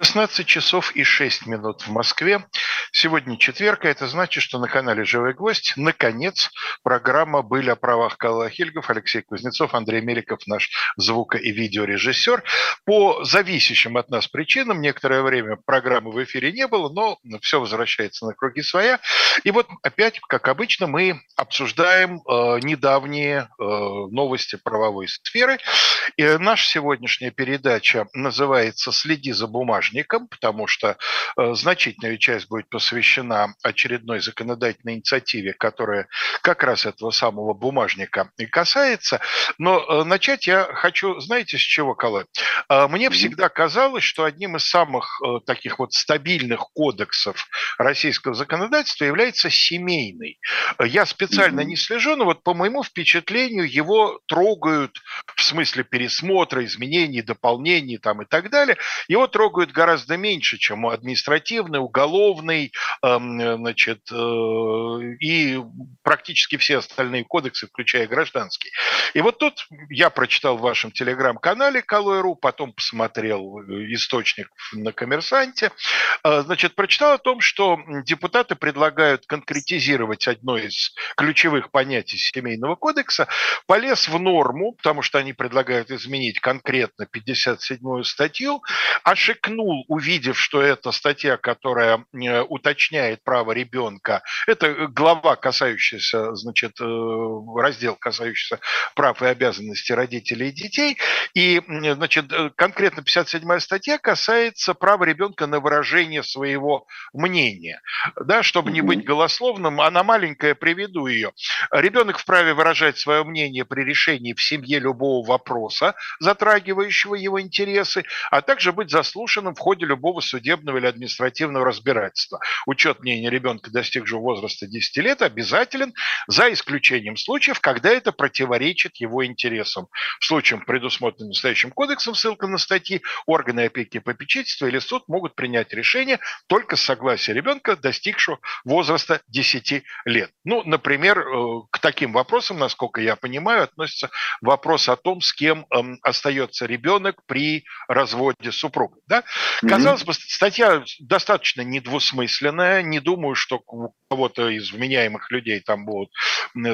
16 часов и 6 минут в Москве. Сегодня четверг, а это значит, что на канале «Живой гвоздь» наконец программа «Были о правах Калла Хильгов», Алексей Кузнецов, Андрей Меликов, наш звуко- и видеорежиссер. По зависящим от нас причинам некоторое время программы в эфире не было, но все возвращается на круги своя. И вот опять, как обычно, мы обсуждаем э, недавние э, новости правовой сферы. И наша сегодняшняя передача называется «Следи за бумажником, потому что э, значительная часть будет посвящена очередной законодательной инициативе, которая как раз этого самого бумажника и касается. Но э, начать я хочу, знаете, с чего, Калай? Мне всегда казалось, что одним из самых э, таких вот стабильных кодексов российского законодательства является семейный. Я специально не слежу, но вот по моему впечатлению его трогают в смысле пересмотра, изменений, дополнений там и так далее. Его трогают гораздо меньше, чем административный, уголовный, значит, э, и практически все остальные кодексы, включая гражданский. И вот тут я прочитал в вашем телеграм-канале Калой.ру, потом посмотрел источник на коммерсанте, э, значит, прочитал о том, что депутаты предлагают конкретизировать одно из ключевых понятий семейного кодекса, полез в норму, потому что они предлагают изменить конкретно 57-ю статью, ошикнул увидев, что это статья, которая э, уточняет право ребенка, это глава, касающаяся, значит, э, раздел, касающийся прав и обязанностей родителей и детей, и, значит, э, конкретно 57 статья касается права ребенка на выражение своего мнения, да, чтобы не быть голословным, она маленькая, приведу ее. Ребенок вправе выражать свое мнение при решении в семье любого вопроса, затрагивающего его интересы, а также быть заслушанным в ходе любого судебного или административного разбирательства. Учет мнения ребенка, достигшего возраста 10 лет, обязателен, за исключением случаев, когда это противоречит его интересам. В случае, предусмотренным настоящим кодексом, ссылка на статьи, органы опеки и попечительства или суд могут принять решение только с согласия ребенка, достигшего возраста 10 лет. Ну, например, э, к таким вопросам, насколько я понимаю, относится вопрос о том, с кем эм, остается ребенок при разводе супруга. Да? Казалось бы, статья достаточно недвусмысленная. Не думаю, что у кого-то из вменяемых людей там будут,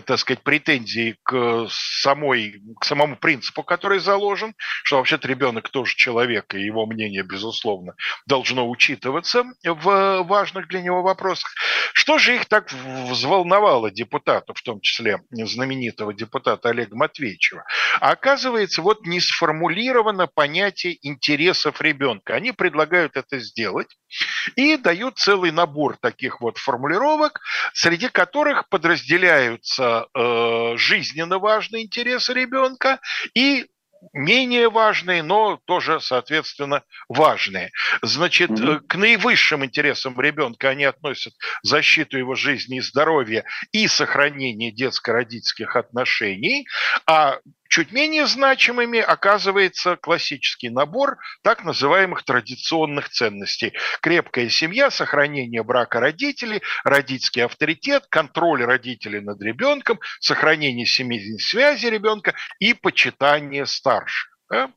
так сказать, претензии к, самой, к самому принципу, который заложен, что вообще-то ребенок тоже человек, и его мнение, безусловно, должно учитываться в важных для него вопросах. Что же их так взволновало депутатов, в том числе знаменитого депутата Олега Матвеевича? А оказывается, вот не сформулировано понятие интересов ребенка. Они предлагают это сделать и дают целый набор таких вот формулировок, среди которых подразделяются э, жизненно важные интересы ребенка и менее важные, но тоже, соответственно, важные. Значит, mm-hmm. к наивысшим интересам ребенка они относят защиту его жизни и здоровья и сохранение детско-родительских отношений, а Чуть менее значимыми оказывается классический набор так называемых традиционных ценностей. Крепкая семья, сохранение брака родителей, родительский авторитет, контроль родителей над ребенком, сохранение семейной связи ребенка и почитание старших. Да?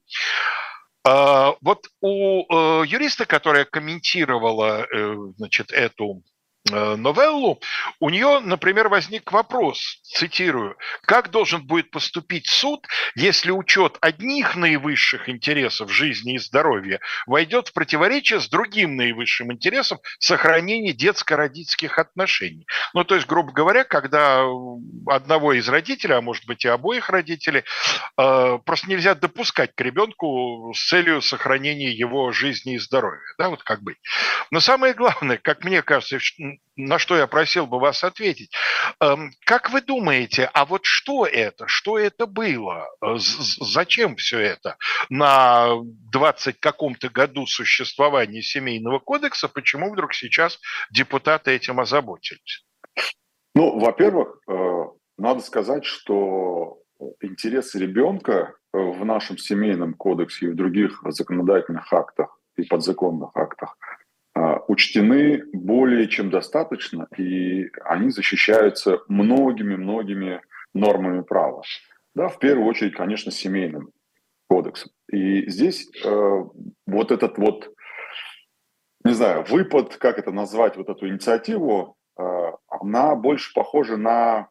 А, вот у э, юриста, которая комментировала э, значит, эту новеллу, у нее, например, возник вопрос, цитирую, как должен будет поступить суд, если учет одних наивысших интересов жизни и здоровья войдет в противоречие с другим наивысшим интересом сохранения детско-родительских отношений. Ну, то есть, грубо говоря, когда одного из родителей, а может быть и обоих родителей, э, просто нельзя допускать к ребенку с целью сохранения его жизни и здоровья. Да, вот как быть. Но самое главное, как мне кажется, на что я просил бы вас ответить. Эм, как вы думаете, а вот что это? Что это было? Зачем все это? На 20 каком-то году существования семейного кодекса, почему вдруг сейчас депутаты этим озаботились? Ну, во-первых, э, надо сказать, что интересы ребенка в нашем семейном кодексе и в других законодательных актах и подзаконных актах – учтены более чем достаточно, и они защищаются многими-многими нормами права. Да, в первую очередь, конечно, семейным кодексом. И здесь э, вот этот вот не знаю, выпад, как это назвать, вот эту инициативу, она больше похожа на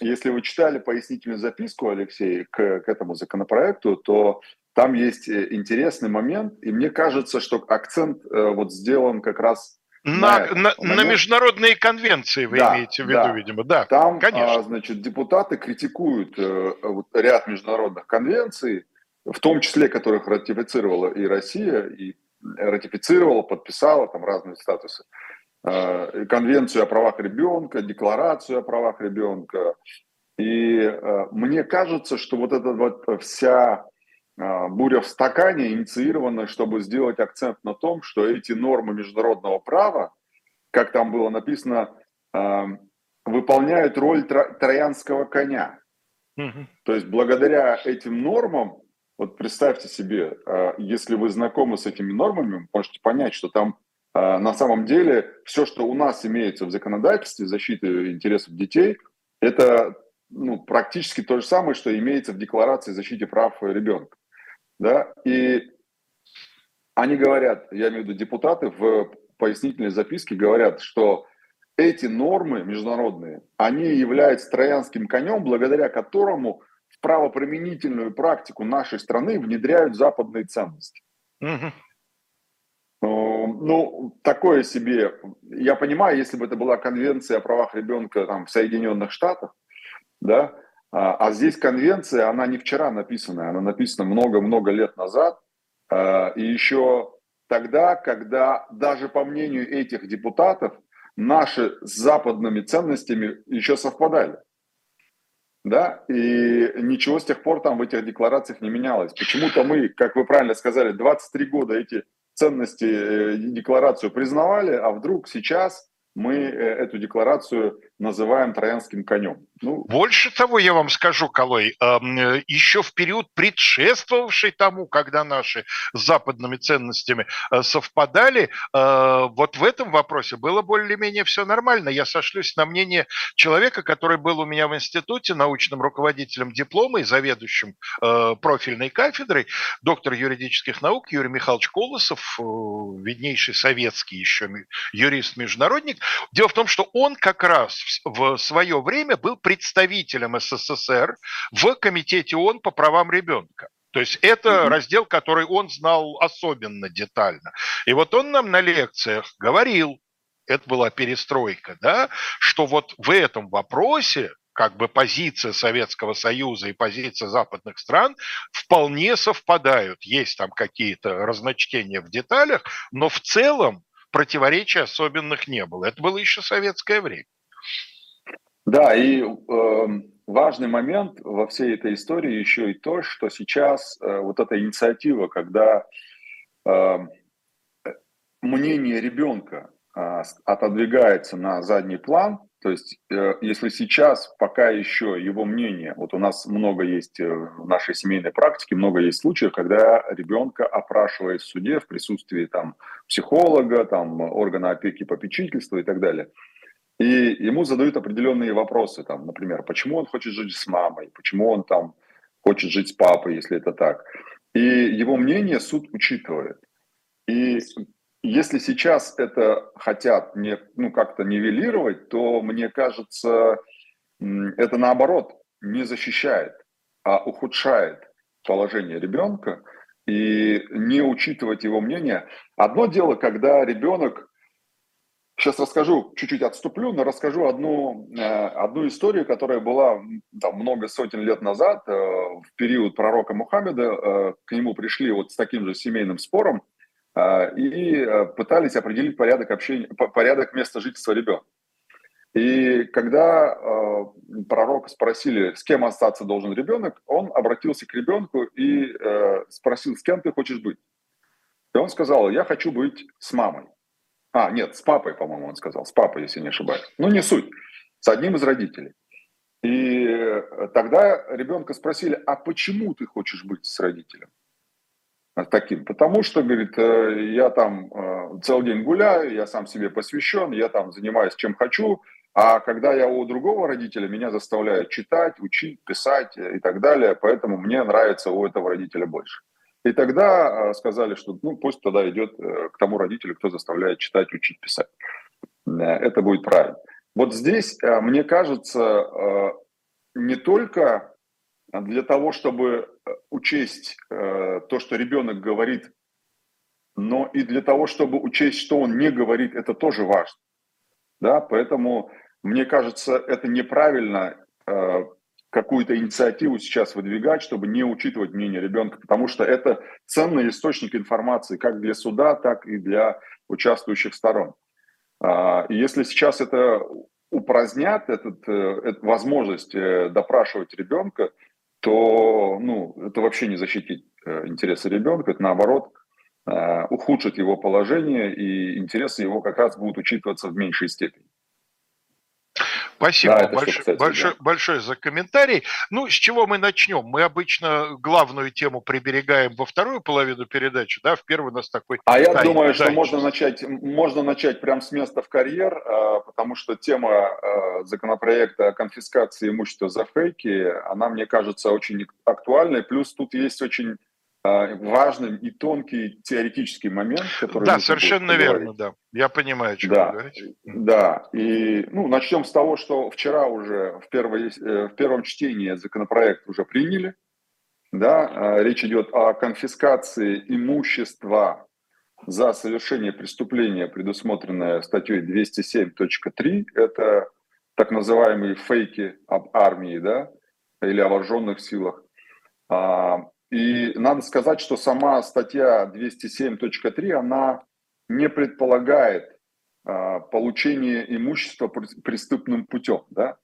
если вы читали пояснительную записку, Алексей, к, к этому законопроекту, то там есть э, интересный момент, и мне кажется, что акцент э, вот сделан как раз на, на, на, на международные конвенции вы да, имеете в виду, да. видимо, да. Там, конечно. А, значит, депутаты критикуют э, вот, ряд международных конвенций, в том числе которых ратифицировала и Россия, и ратифицировала, подписала там разные статусы. Э, конвенцию о правах ребенка, декларацию о правах ребенка. И э, мне кажется, что вот эта вот вся буря в стакане инициирована, чтобы сделать акцент на том, что эти нормы международного права, как там было написано, выполняют роль троянского коня. Угу. То есть благодаря этим нормам, вот представьте себе, если вы знакомы с этими нормами, можете понять, что там а, на самом деле все, что у нас имеется в законодательстве защиты интересов детей, это ну, практически то же самое, что имеется в Декларации защиты прав ребенка. Да? И они говорят, я имею в виду депутаты в пояснительной записке говорят, что эти нормы международные, они являются троянским конем, благодаря которому в правоприменительную практику нашей страны внедряют западные ценности. Угу. Ну, такое себе. Я понимаю, если бы это была конвенция о правах ребенка там, в Соединенных Штатах, да, а, а здесь конвенция, она не вчера написана, она написана много-много лет назад, а, и еще тогда, когда даже по мнению этих депутатов наши с западными ценностями еще совпадали. Да, и ничего с тех пор там в этих декларациях не менялось. Почему-то мы, как вы правильно сказали, 23 года эти ценности э, декларацию признавали, а вдруг сейчас мы э, эту декларацию называем троянским конем. Ну, Больше того, я вам скажу, Колой, э, еще в период предшествовавший тому, когда наши с западными ценностями э, совпадали, вот в этом вопросе было более-менее все нормально. Я сошлюсь на мнение человека, который был у меня в институте научным руководителем диплома и заведующим профильной кафедрой, доктор юридических наук Юрий Михайлович Колосов, виднейший советский еще юрист-международник. Дело в том, что он как раз в свое время был представителем СССР в Комитете ООН по правам ребенка. То есть это mm-hmm. раздел, который он знал особенно детально. И вот он нам на лекциях говорил, это была перестройка, да, что вот в этом вопросе как бы позиция Советского Союза и позиция западных стран вполне совпадают. Есть там какие-то разночтения в деталях, но в целом противоречий особенных не было. Это было еще советское время. Да, и э, важный момент во всей этой истории еще и то, что сейчас э, вот эта инициатива, когда э, мнение ребенка э, отодвигается на задний план, то есть э, если сейчас пока еще его мнение, вот у нас много есть э, в нашей семейной практике, много есть случаев, когда ребенка опрашивает в суде в присутствии там психолога, там органа опеки попечительства и так далее – и ему задают определенные вопросы, там, например, почему он хочет жить с мамой, почему он там хочет жить с папой, если это так. И его мнение суд учитывает. И если сейчас это хотят не, ну, как-то нивелировать, то, мне кажется, это наоборот не защищает, а ухудшает положение ребенка и не учитывать его мнение. Одно дело, когда ребенок Сейчас расскажу, чуть-чуть отступлю, но расскажу одну, э, одну историю, которая была там, много сотен лет назад, э, в период пророка Мухаммеда. Э, к нему пришли вот с таким же семейным спором и пытались определить порядок, общения, порядок места жительства ребенка. И когда пророка спросили, с кем остаться должен ребенок, он обратился к ребенку и спросил, с кем ты хочешь быть. И он сказал, я хочу быть с мамой. А, нет, с папой, по-моему, он сказал. С папой, если не ошибаюсь. Ну, не суть. С одним из родителей. И э, тогда ребенка спросили, а почему ты хочешь быть с родителем? Таким. Потому что, говорит, э, я там э, целый день гуляю, я сам себе посвящен, я там занимаюсь чем хочу, а когда я у другого родителя, меня заставляют читать, учить, писать и так далее, поэтому мне нравится у этого родителя больше. И тогда сказали, что ну, пусть тогда идет к тому родителю, кто заставляет читать, учить, писать. Это будет правильно. Вот здесь, мне кажется, не только для того, чтобы учесть то, что ребенок говорит, но и для того, чтобы учесть, что он не говорит, это тоже важно. Да, поэтому мне кажется, это неправильно э, какую-то инициативу сейчас выдвигать, чтобы не учитывать мнение ребенка, потому что это ценный источник информации как для суда, так и для участвующих сторон. Э, и если сейчас это упразднят, этот, э, эту возможность э, допрашивать ребенка, то ну, это вообще не защитить э, интересы ребенка, это наоборот ухудшит его положение, и интересы его как раз будут учитываться в меньшей степени. Спасибо да, большое, кстати, большое, да. большое за комментарий. Ну, с чего мы начнем? Мы обычно главную тему приберегаем во вторую половину передачи, да, в первую у нас такой... А я думаю, что можно начать, можно начать прямо с места в карьер, а, потому что тема а, законопроекта о конфискации имущества за фейки, она, мне кажется, очень актуальной. Плюс тут есть очень важный и тонкий теоретический момент, который... Да, совершенно верно, да. Я понимаю, о чем да, вы говорите. Да, и ну, начнем с того, что вчера уже в, первой, э, в первом чтении законопроект уже приняли. Да, а, речь идет о конфискации имущества за совершение преступления, предусмотренное статьей 207.3. Это так называемые фейки об армии, да, или о вооруженных силах. А, и надо сказать, что сама статья 207.3, она не предполагает а, получение имущества преступным путем. Да?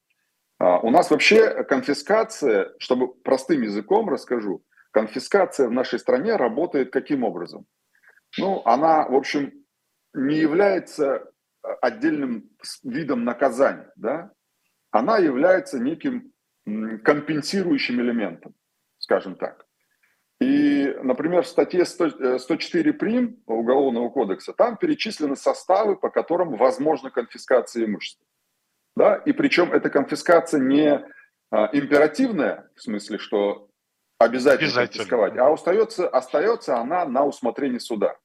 А, у нас вообще конфискация, чтобы простым языком расскажу, конфискация в нашей стране работает каким образом? Ну, она, в общем, не является отдельным видом наказания, да? Она является неким компенсирующим элементом, скажем так. И, например, в статье 100, 104 э, прим Уголовного кодекса там перечислены составы, по которым возможна конфискация имущества. Да? И причем эта конфискация не а, императивная, в смысле, что обязательно, обязательно. конфисковать, а остается, остается она на усмотрение суда.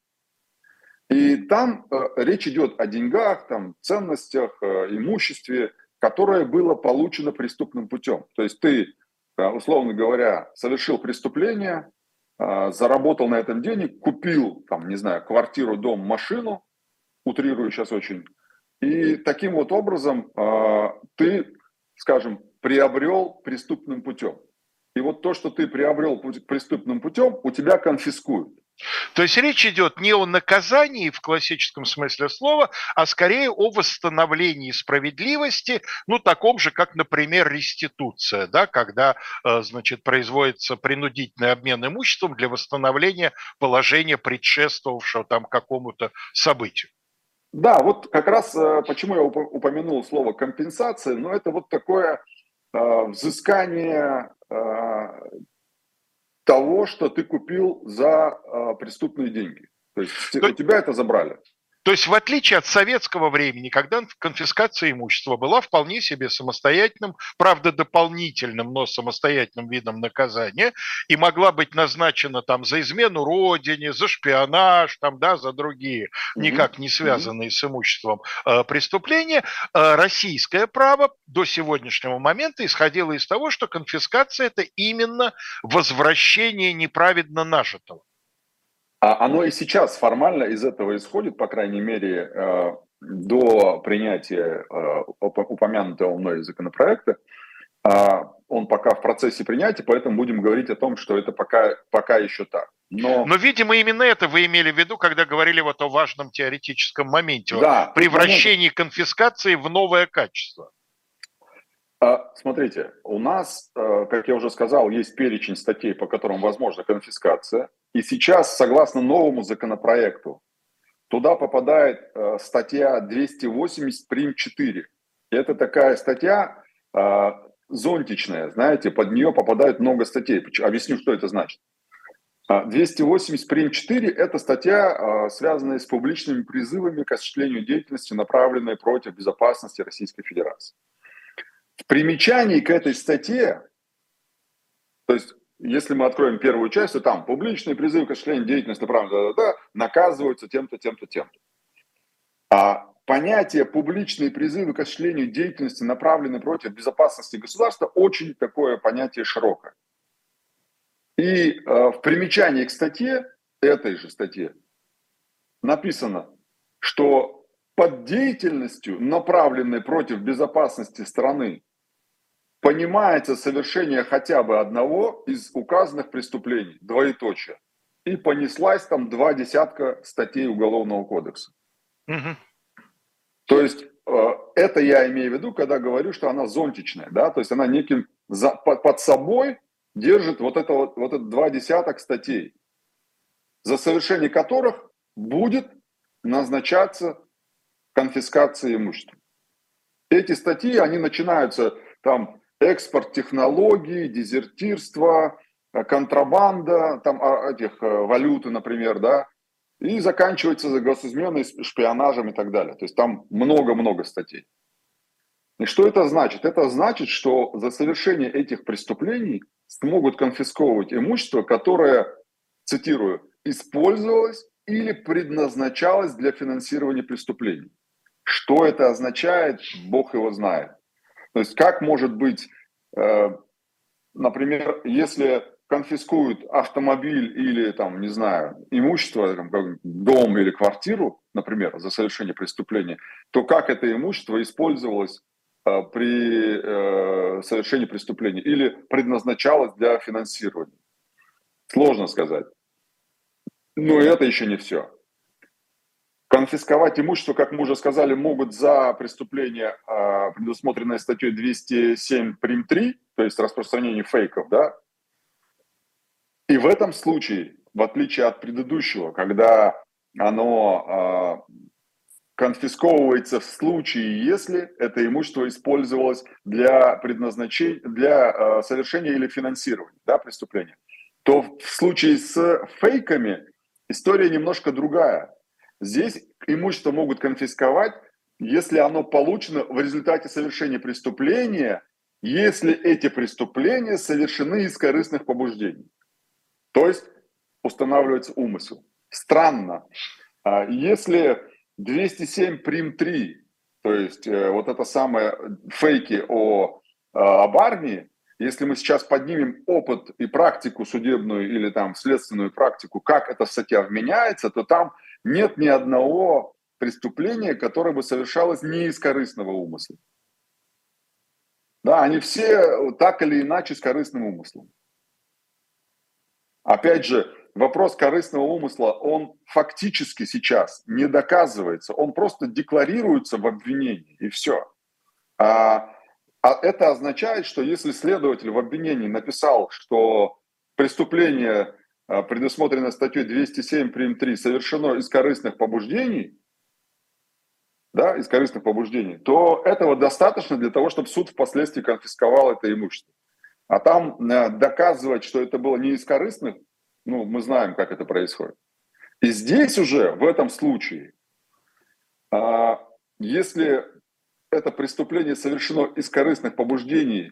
И там э, речь идет о деньгах, там, ценностях, э, имуществе, которое было получено преступным путем. То есть ты, э, условно говоря, совершил преступление, заработал на этом денег, купил, там, не знаю, квартиру, дом, машину, утрирую сейчас очень, и таким вот образом э, ты, скажем, приобрел преступным путем. И вот то, что ты приобрел преступным путем, у тебя конфискуют. То есть речь идет не о наказании в классическом смысле слова, а скорее о восстановлении справедливости, ну, таком же, как, например, реституция, да, когда, э, значит, производится принудительный обмен имуществом для восстановления положения, предшествовавшего там какому-то событию. Да, вот как раз э, почему я упомянул слово компенсация, но это вот такое э, взыскание того, что ты купил за э, преступные деньги. То есть То... у тебя это забрали. То есть в отличие от советского времени, когда конфискация имущества была вполне себе самостоятельным, правда дополнительным, но самостоятельным видом наказания, и могла быть назначена там за измену родине, за шпионаж, там, да, за другие никак не связанные с имуществом э, преступления, э, российское право до сегодняшнего момента исходило из того, что конфискация это именно возвращение неправедно нажитого. А оно и сейчас формально из этого исходит, по крайней мере, э, до принятия э, упомянутого мной законопроекта. А, он пока в процессе принятия, поэтому будем говорить о том, что это пока, пока еще так. Но... Но, видимо, именно это вы имели в виду, когда говорили вот о важном теоретическом моменте, да, о превращении конфискации в новое качество. А, смотрите, у нас, э, как я уже сказал, есть перечень статей, по которым возможна конфискация. И сейчас, согласно новому законопроекту, туда попадает э, статья 280 прим 4. И это такая статья э, зонтичная, знаете, под нее попадает много статей. Объясню, что это значит. 280 а, прим 4 – это статья, связанная с публичными призывами к осуществлению деятельности, направленной против безопасности Российской Федерации. В примечании к этой статье, то есть если мы откроем первую часть, то там публичный призыв к осуществлению деятельности прав да, да, да, наказываются тем-то, тем-то, тем-то. А понятие публичные призывы к осуществлению деятельности, направленной против безопасности государства, очень такое понятие широкое. И э, в примечании к статье, этой же статье, написано, что под деятельностью, направленной против безопасности страны, понимается совершение хотя бы одного из указанных преступлений, двоеточие. И понеслась там два десятка статей Уголовного кодекса. Угу. То есть э, это я имею в виду, когда говорю, что она зонтичная, да, то есть она неким за, под, под собой держит вот это вот, вот это два десяток статей, за совершение которых будет назначаться конфискация имущества. Эти статьи, они начинаются там экспорт технологий, дезертирство, э, контрабанда, там а, этих э, валюты, например, да, и заканчивается госизменой шпионажем и так далее. То есть там много-много статей. И что это значит? Это значит, что за совершение этих преступлений смогут конфисковывать имущество, которое, цитирую, использовалось или предназначалось для финансирования преступлений. Что это означает, Бог его знает. То есть как может быть, э, например, если конфискуют автомобиль или там, не знаю, имущество, там, дом или квартиру, например, за совершение преступления, то как это имущество использовалось э, при э, совершении преступления или предназначалось для финансирования? Сложно сказать. Но это еще не все. Конфисковать имущество, как мы уже сказали, могут за преступление, а, предусмотренное статьей 207 прим 3, то есть распространение фейков, да. И в этом случае, в отличие от предыдущего, когда оно а, конфисковывается в случае, если это имущество использовалось для предназначения, для а, совершения или финансирования да, преступления, то в случае с фейками история немножко другая Здесь имущество могут конфисковать, если оно получено в результате совершения преступления, если эти преступления совершены из корыстных побуждений. То есть устанавливается умысел. Странно. А если 207 прим 3, то есть э, вот это самое фейки о, а, об армии, если мы сейчас поднимем опыт и практику судебную или там следственную практику, как эта статья вменяется, то там нет ни одного преступления, которое бы совершалось не из корыстного умысла. Да, они все так или иначе с корыстным умыслом. Опять же, вопрос корыстного умысла, он фактически сейчас не доказывается, он просто декларируется в обвинении, и все. А, а это означает, что если следователь в обвинении написал, что преступление предусмотрено статьей 207 прим 3, совершено из корыстных побуждений, да, из корыстных побуждений, то этого достаточно для того, чтобы суд впоследствии конфисковал это имущество. А там э, доказывать, что это было не из корыстных, ну, мы знаем, как это происходит. И здесь уже, в этом случае, а, если это преступление совершено из корыстных побуждений,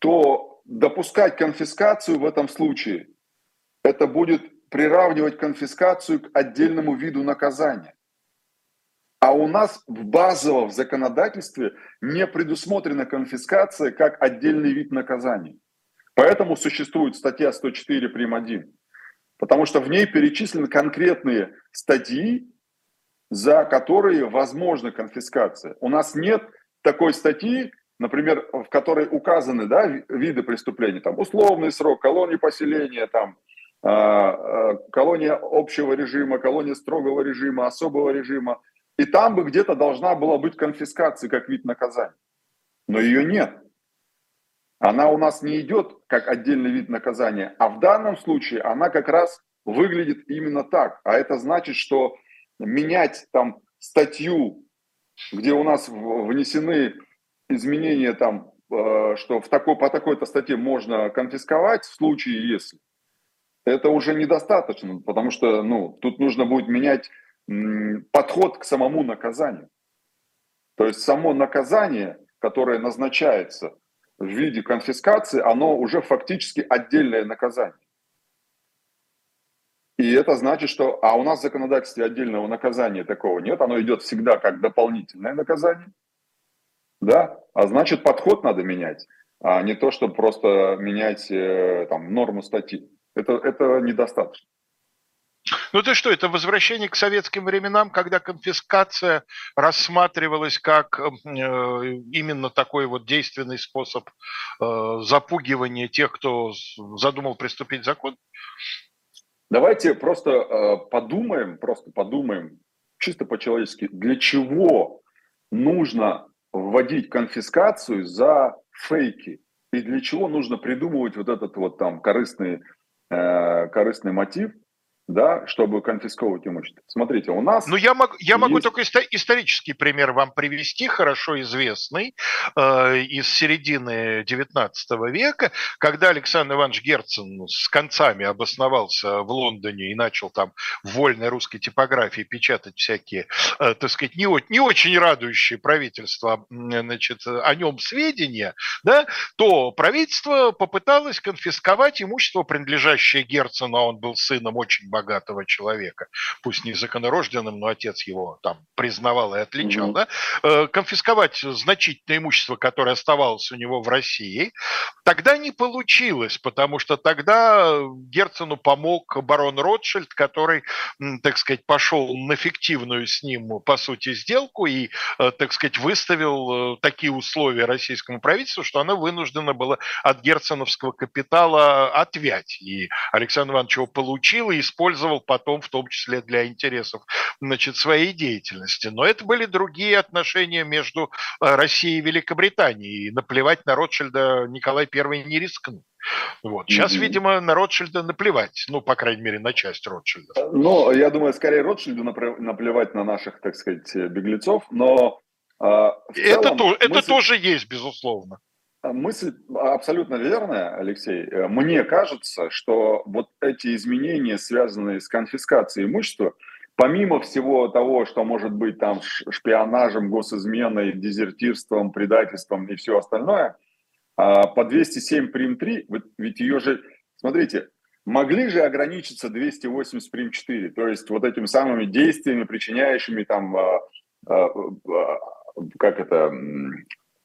то допускать конфискацию в этом случае – это будет приравнивать конфискацию к отдельному виду наказания. А у нас в базовом законодательстве не предусмотрена конфискация как отдельный вид наказания. Поэтому существует статья 104 прим. 1. Потому что в ней перечислены конкретные статьи, за которые возможна конфискация. У нас нет такой статьи, например, в которой указаны да, виды преступлений, там условный срок, колонии поселения, там, колония общего режима, колония строгого режима, особого режима. И там бы где-то должна была быть конфискация как вид наказания. Но ее нет. Она у нас не идет как отдельный вид наказания, а в данном случае она как раз выглядит именно так. А это значит, что менять там статью, где у нас внесены изменения там, э, что в такой, по такой-то статье можно конфисковать в случае, если это уже недостаточно, потому что ну, тут нужно будет менять подход к самому наказанию. То есть само наказание, которое назначается в виде конфискации, оно уже фактически отдельное наказание. И это значит, что... А у нас в законодательстве отдельного наказания такого нет, оно идет всегда как дополнительное наказание. Да? А значит, подход надо менять, а не то, чтобы просто менять э, там, норму статьи. Это, это недостаточно. Ну ты что, это возвращение к советским временам, когда конфискация рассматривалась как э, именно такой вот действенный способ э, запугивания тех, кто задумал приступить закон? Давайте просто э, подумаем, просто подумаем, чисто по-человечески, для чего нужно вводить конфискацию за фейки? И для чего нужно придумывать вот этот вот там корыстный, корыстный мотив – да, чтобы конфисковывать имущество. Смотрите, у нас... Ну, я, мог, я есть... могу только исторический пример вам привести, хорошо известный, э, из середины XIX века, когда Александр Иванович Герцен с концами обосновался в Лондоне и начал там в вольной русской типографии печатать всякие, э, так сказать, не, не очень радующие правительство значит, о нем сведения, да, то правительство попыталось конфисковать имущество, принадлежащее Герцену, а он был сыном очень богатого человека, пусть не законорожденным, но отец его там признавал и отличал, mm-hmm. да, э, конфисковать значительное имущество, которое оставалось у него в России, тогда не получилось, потому что тогда Герцену помог барон Ротшильд, который, так сказать, пошел на фиктивную с ним, по сути, сделку и, э, так сказать, выставил э, такие условия российскому правительству, что оно вынуждено было от герценовского капитала отвять. И Александр Иванович его получил и использовал использовал потом, в том числе для интересов значит, своей деятельности. Но это были другие отношения между э, Россией и Великобританией. И наплевать на Ротшильда Николай I не рискнул. Вот. Сейчас, mm-hmm. видимо, на Ротшильда наплевать, ну, по крайней мере, на часть Ротшильда. Ну, я думаю, скорее Ротшильду наплевать на наших, так сказать, беглецов, но... Э, это, то, это мысль... тоже есть, безусловно. Мысль абсолютно верная, Алексей. Э, мне кажется, что вот эти изменения, связанные с конфискацией имущества, помимо всего того, что может быть там шпионажем, госизменой, дезертирством, предательством и все остальное, а, по 207 прим 3, ведь ее же, смотрите, могли же ограничиться 280 прим 4, то есть вот этими самыми действиями, причиняющими там, а, а, как это,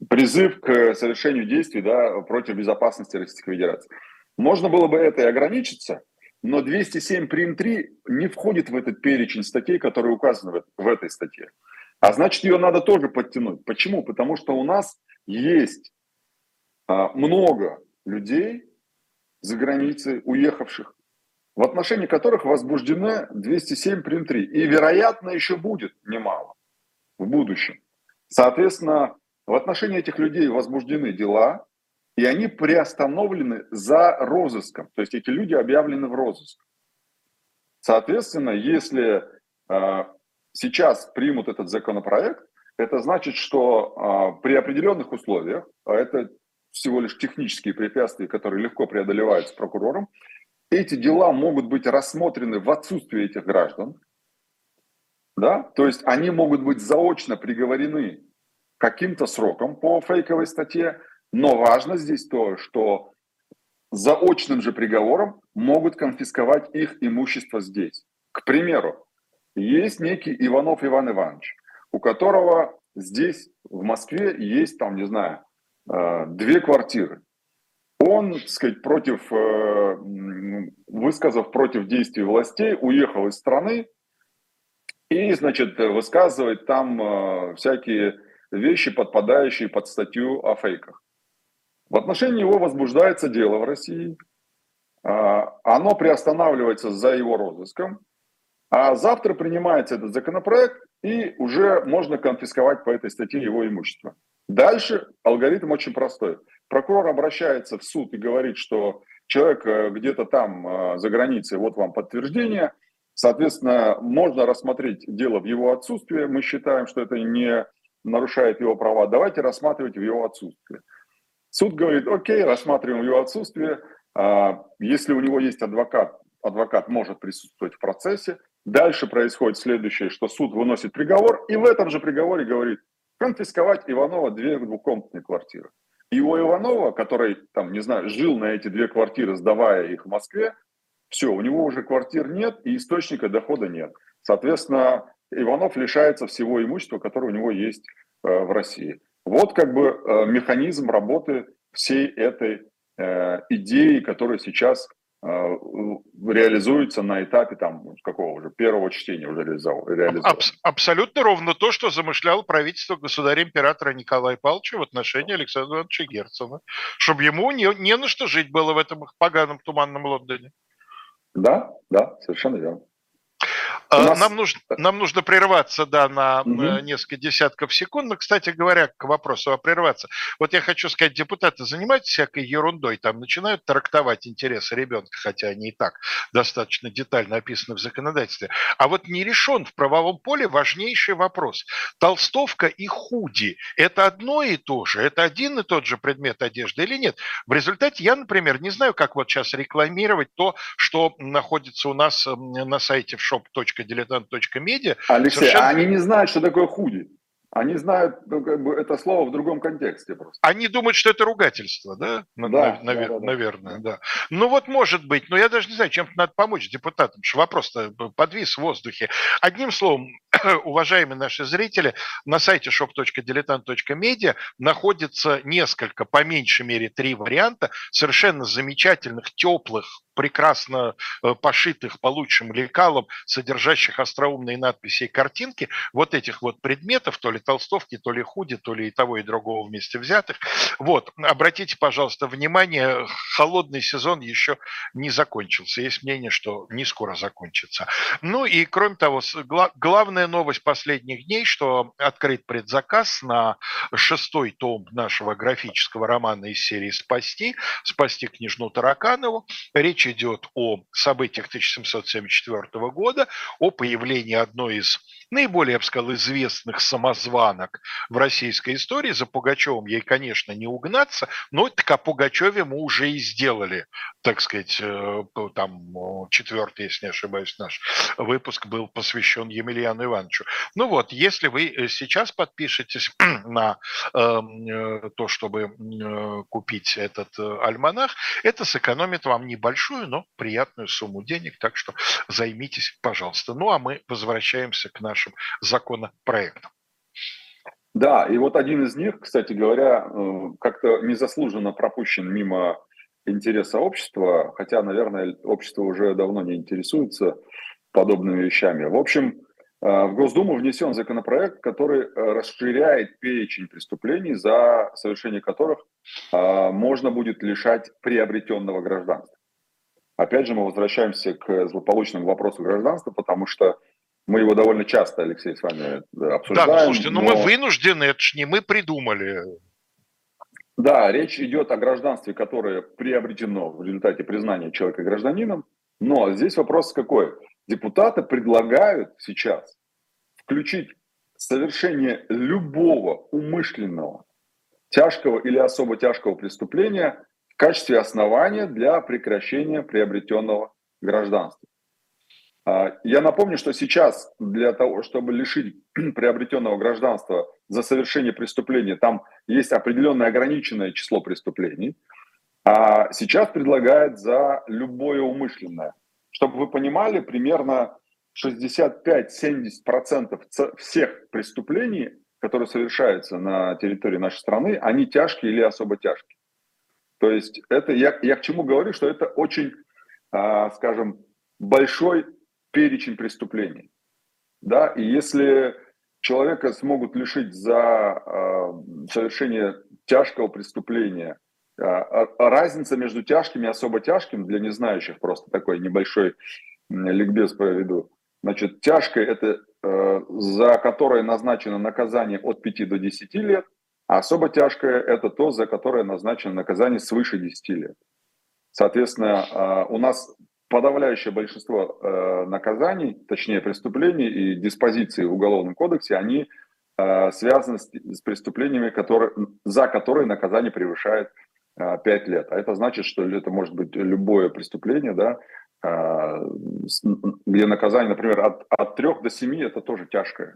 призыв к совершению действий да, против безопасности Российской Федерации. Можно было бы это и ограничиться, но 207 прим 3 не входит в этот перечень статей, которые указаны в, в этой статье. А значит, ее надо тоже подтянуть. Почему? Потому что у нас есть а, много людей за границей, уехавших, в отношении которых возбуждено 207 прим 3. И, вероятно, еще будет немало в будущем. Соответственно, в отношении этих людей возбуждены дела, и они приостановлены за розыском. То есть эти люди объявлены в розыск. Соответственно, если э, сейчас примут этот законопроект, это значит, что э, при определенных условиях, а это всего лишь технические препятствия, которые легко преодолеваются прокурором, эти дела могут быть рассмотрены в отсутствие этих граждан, да, то есть они могут быть заочно приговорены каким-то сроком по фейковой статье, но важно здесь то, что заочным же приговором могут конфисковать их имущество здесь. К примеру, есть некий Иванов Иван Иванович, у которого здесь, в Москве, есть там, не знаю, э, две квартиры. Он, так сказать, против, э, высказав против действий властей, уехал из страны и, значит, высказывает там э, всякие вещи, подпадающие под статью о фейках. В отношении его возбуждается дело в России. А, оно приостанавливается за его розыском. А завтра принимается этот законопроект, и уже можно конфисковать по этой статье его имущество. Дальше алгоритм очень простой. Прокурор обращается в суд и говорит, что человек э, где-то там э, за границей, вот вам подтверждение. Соответственно, можно рассмотреть дело в его отсутствие. Мы считаем, что это не нарушает его права, давайте рассматривать в его отсутствие. Суд говорит, окей, рассматриваем его отсутствие. А, если у него есть адвокат, адвокат может присутствовать в процессе. Дальше происходит следующее, что суд выносит приговор, и в этом же приговоре говорит, конфисковать Иванова две двухкомнатные квартиры. И Иванова, который, там, не знаю, жил на эти две квартиры, сдавая их в Москве, все, у него уже квартир нет и источника дохода нет. Соответственно, Иванов лишается всего имущества, которое у него есть э, в России. Вот как бы э, механизм работы всей этой э, идеи, которая сейчас реализуется на этапе там какого уже первого чтения уже реализовано. Аб- абсолютно ровно то, что замышлял правительство государя-императора Николая Павловича в отношении Александра Ивановича Герцена, чтобы ему не, не на что жить было в этом поганом туманном Лондоне. Да, да, совершенно верно. А, нас... Нам, нужно, нам нужно прерваться, да, на угу. несколько десятков секунд. Но, кстати говоря, к вопросу о прерваться. Вот я хочу сказать, депутаты занимаются всякой ерундой, там начинают трактовать интересы ребенка, хотя они и так достаточно детально описаны в законодательстве. А вот не решен в правовом поле важнейший вопрос. Толстовка и худи – это одно и то же? Это один и тот же предмет одежды или нет? В результате я, например, не знаю, как вот сейчас рекламировать то, что находится у нас на сайте в shop.com diletant.media. Алексей, совершенно... они не знают, что такое худи. Они знают ну, как бы, это слово в другом контексте просто. Они думают, что это ругательство, да? Да, Нав- да, да, да. Наверное, да. Ну вот может быть, но я даже не знаю, чем-то надо помочь депутатам, что вопрос-то подвис в воздухе. Одним словом, уважаемые наши зрители, на сайте shop.diletant.media находится несколько, по меньшей мере, три варианта совершенно замечательных, теплых, прекрасно э, пошитых по лучшим лекалам, содержащих остроумные надписи и картинки, вот этих вот предметов, то ли толстовки, то ли худи, то ли и того, и другого вместе взятых. Вот, обратите, пожалуйста, внимание, холодный сезон еще не закончился. Есть мнение, что не скоро закончится. Ну и, кроме того, главная новость последних дней, что открыт предзаказ на шестой том нашего графического романа из серии «Спасти», «Спасти княжну Тараканову». Речь идет о событиях 1774 года, о появлении одной из наиболее, я бы сказал, известных самозванок в российской истории. За Пугачевым ей, конечно, не угнаться, но так о Пугачеве мы уже и сделали, так сказать, э, там четвертый, если не ошибаюсь, наш выпуск был посвящен Емельяну Ивановичу. Ну вот, если вы э, сейчас подпишетесь на эм, э, то, чтобы э, купить этот э, альманах, это сэкономит вам небольшую, но приятную сумму денег, так что займитесь, пожалуйста. Ну а мы возвращаемся к нашему нашим законопроектам. Да, и вот один из них, кстати говоря, э, как-то незаслуженно пропущен мимо интереса общества, хотя, наверное, общество уже давно не интересуется подобными вещами. В общем, э, в Госдуму внесен законопроект, который э, расширяет перечень преступлений, за совершение которых можно будет лишать приобретенного гражданства. Опять же, мы возвращаемся к злополучному вопросу гражданства, потому что мы его довольно часто, Алексей, с вами обсуждаем. Да, ну, слушайте, но... ну мы вынуждены, это ж не мы придумали. Да, речь идет о гражданстве, которое приобретено в результате признания человека гражданином. Но здесь вопрос какой? Депутаты предлагают сейчас включить совершение любого умышленного, тяжкого или особо тяжкого преступления в качестве основания для прекращения приобретенного гражданства. А, я напомню, что сейчас для того, чтобы лишить приобретенного гражданства за совершение преступления, там есть определенное ограниченное число преступлений, а сейчас предлагает за любое умышленное. Чтобы вы понимали, примерно 65-70% всех преступлений, которые совершаются на территории нашей страны, они тяжкие или особо тяжкие. То есть это я, я к чему говорю, что это очень, а, скажем, большой перечень преступлений. Да? И если человека смогут лишить за э, совершение тяжкого преступления, э, разница между тяжким и особо тяжким для незнающих просто такой небольшой ликбез проведу. Значит, тяжкое – это э, за которое назначено наказание от 5 до 10 лет, а особо тяжкое – это то, за которое назначено наказание свыше 10 лет. Соответственно, у нас подавляющее большинство э, наказаний, точнее преступлений и диспозиций в Уголовном кодексе, они э, связаны с, с преступлениями, которые, за которые наказание превышает э, 5 лет. А это значит, что это может быть любое преступление, да, э, где наказание, например, от, от 3 до 7 это тоже тяжкое.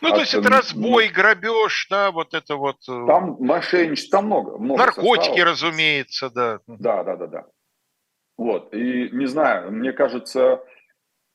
Ну, от, то есть это разбой, грабеж, да, вот это вот... Э, там мошенничество, там много. много Наркотики, составов. разумеется, да. Да, да, да, да. Вот, и не знаю, мне кажется,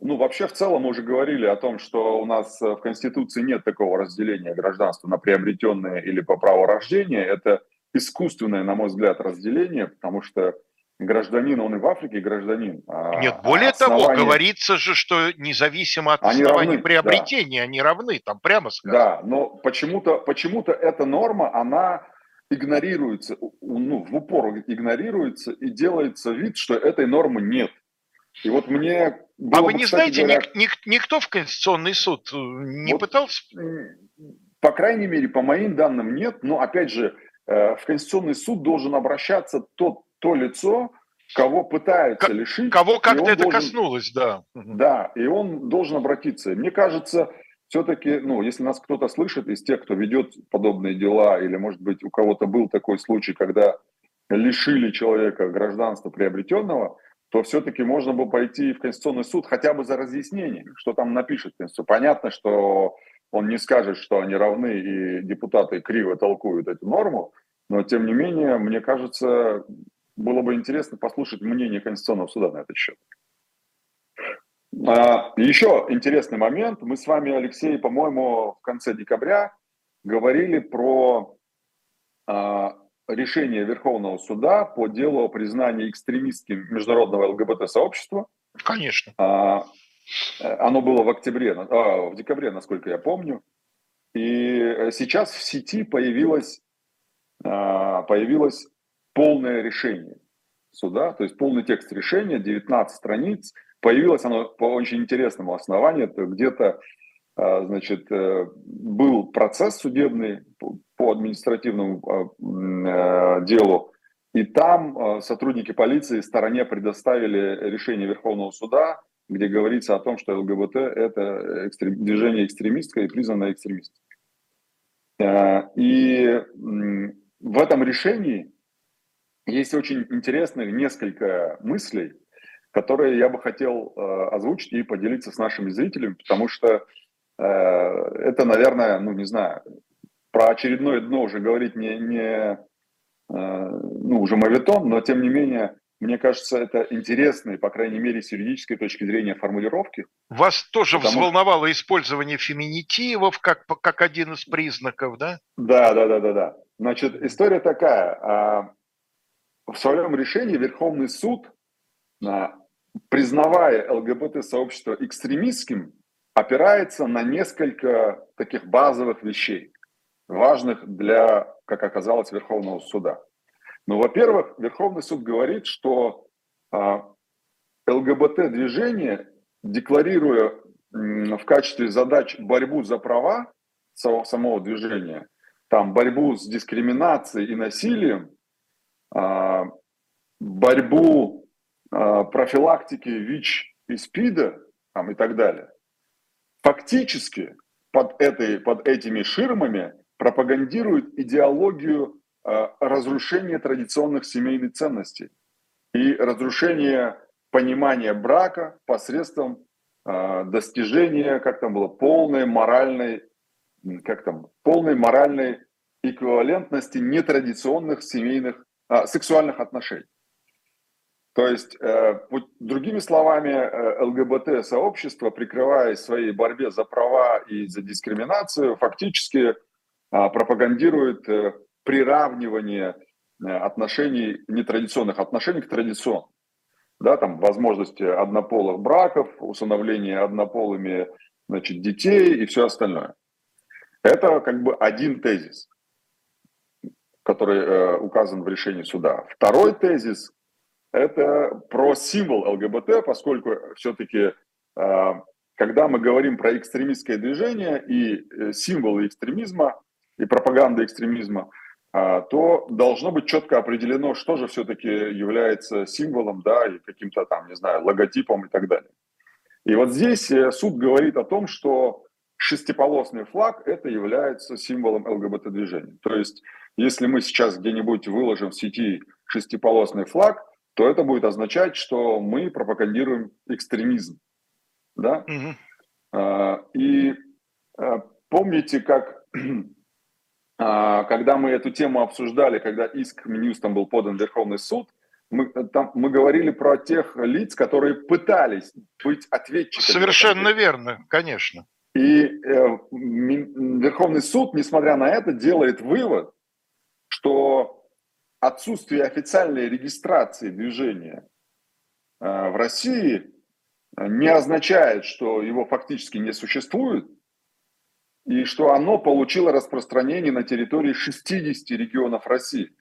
ну, вообще в целом мы уже говорили о том, что у нас в Конституции нет такого разделения гражданства на приобретенное или по праву рождения. Это искусственное, на мой взгляд, разделение, потому что гражданин, он и в Африке гражданин. А Нет, более основания... того, говорится же, что независимо от они оснований равны, приобретения, да. они равны, там прямо сказано. Да, но почему-то почему эта норма, она игнорируется, ну, в упор игнорируется и делается вид, что этой нормы нет. И вот мне... а вы бы, не знаете, говоря, ник, ник, никто в Конституционный суд э, не вот, пытался? По крайней мере, по моим данным нет, но опять же, э, в Конституционный суд должен обращаться тот то лицо, кого пытаются лишить. Кого как-то это должен, коснулось, да. Да, и он должен обратиться. Мне кажется, все-таки, ну, если нас кто-то слышит из тех, кто ведет подобные дела, или, может быть, у кого-то был такой случай, когда лишили человека гражданства приобретенного, то все-таки можно бы пойти в Конституционный суд хотя бы за разъяснением, что там напишет Конституция. Понятно, что он не скажет, что они равны, и депутаты криво толкуют эту норму, но, тем не менее, мне кажется, было бы интересно послушать мнение Конституционного суда на этот счет. А, еще интересный момент. Мы с вами, Алексей, по-моему, в конце декабря говорили про а, решение Верховного суда по делу о признании экстремистским международного ЛГБТ-сообщества. Конечно. А, оно было в октябре, а, в декабре, насколько я помню. И сейчас в сети появилось, а, появилось полное решение суда, то есть полный текст решения, 19 страниц. Появилось оно по очень интересному основанию, где-то а, значит, э, был процесс судебный по административному а, э, делу, и там сотрудники полиции стороне предоставили решение Верховного суда, где говорится о том, что ЛГБТ – это движение экстремистское и признанное экстремистским. Э, и в этом решении есть очень интересных несколько мыслей, которые я бы хотел э, озвучить и поделиться с нашими зрителями, потому что э, это, наверное, ну не знаю, про очередное дно уже говорить не, не э, ну уже мавитон, но тем не менее мне кажется, это интересные, по крайней мере, с юридической точки зрения формулировки. Вас тоже потому... взволновало использование феминитивов как, как один из признаков, да? Да, да, да, да, да. Значит, история такая. А, в своем решении Верховный суд, признавая ЛГБТ-сообщество экстремистским, опирается на несколько таких базовых вещей, важных для, как оказалось, Верховного суда. Ну, во-первых, Верховный суд говорит, что а, ЛГБТ-движение, декларируя в качестве задач борьбу за права самого движения, там борьбу с дискриминацией и насилием, а, борьбу профилактики ВИЧ и СПИДа там, и так далее, фактически под, этой, под этими ширмами пропагандирует идеологию а, разрушения традиционных семейных ценностей и разрушения понимания брака посредством достижения, как там было, полной моральной, как там, полной моральной эквивалентности нетрадиционных семейных а, сексуальных отношений. То есть, э, другими словами, э, ЛГБТ-сообщество, прикрываясь своей борьбе за права и за дискриминацию, фактически а, пропагандирует э, приравнивание отношений, нетрадиционных отношений к традиционным. Да, там возможности однополых браков, усыновление однополыми значит, детей и все остальное. Это как бы один тезис который э, указан в решении суда. Второй тезис – это про символ ЛГБТ, поскольку все-таки, э, когда мы говорим про экстремистское движение и э, символы экстремизма, и пропаганды экстремизма, э, то должно быть четко определено, что же все-таки является символом, да, и каким-то там, не знаю, логотипом и так далее. И вот здесь э, суд говорит о том, что шестиполосный флаг – это является символом ЛГБТ-движения. То есть если мы сейчас где-нибудь выложим в сети шестиполосный флаг, то это будет означать, что мы пропагандируем экстремизм. Да? Угу. И а, по помните, как а, когда мы эту тему обсуждали, когда иск Минюстом был подан в Верховный суд, мы, там, мы говорили про тех лиц, которые пытались быть ответчиками. Совершенно верно, конечно. И э, Верховный суд, несмотря на это, делает вывод, что отсутствие официальной регистрации движения э, в России не означает, что его фактически не существует, и что оно получило распространение на территории 60 регионов России.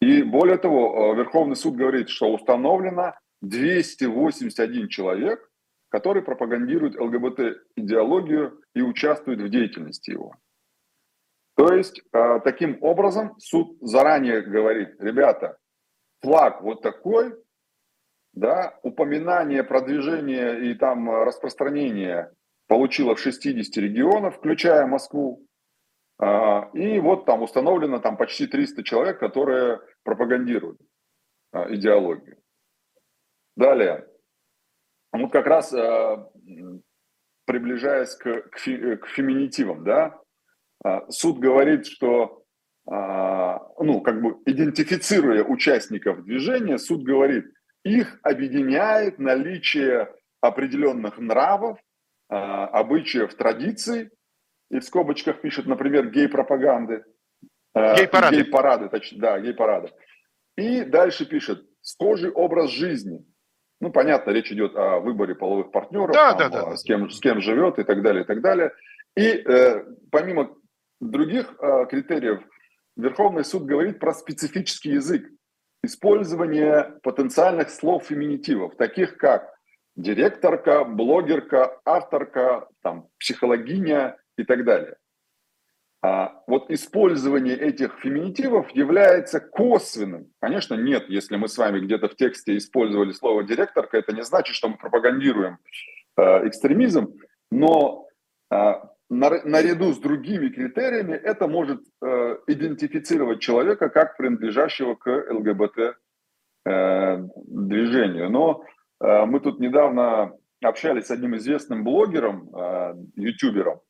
И более того, э, Верховный суд говорит, что установлено 281 человек, который пропагандирует ЛГБТ-идеологию и участвует в деятельности его. То есть, э, таким образом, суд заранее говорит, ребята, флаг вот такой, да, упоминание, продвижение и там распространение получила в 60 регионах, включая Москву. А, и вот там установлено там почти 300 человек, которые пропагандируют а, идеологию. Далее. Вот как раз а, приближаясь к, к, фи, к феминитивам, да, суд говорит, что, ну, как бы идентифицируя участников движения, суд говорит, их объединяет наличие определенных нравов, а, обычаев, традиций, и в скобочках пишет, например, гей-пропаганды. А, гей-парады. Гей-парады, точнее, да, гей-парады. И дальше пишет, схожий образ жизни. Ну, понятно, речь идет о выборе половых партнеров, да, там, да, да, с, кем, с кем живет и так далее, и так далее. И э, помимо других э, критериев, Верховный суд говорит про специфический язык, использование потенциальных слов феминитивов, таких как директорка, блогерка, авторка, там, психологиня и так далее. А вот использование этих феминитивов является косвенным. Конечно, нет, если мы с вами где-то в тексте использовали слово директорка, это не значит, что мы пропагандируем э, экстремизм, но э, наряду с другими критериями это может э, идентифицировать человека как принадлежащего к ЛГБТ э, движению. Но Э, мы тут недавно общались с одним известным блогером, э, ютубером,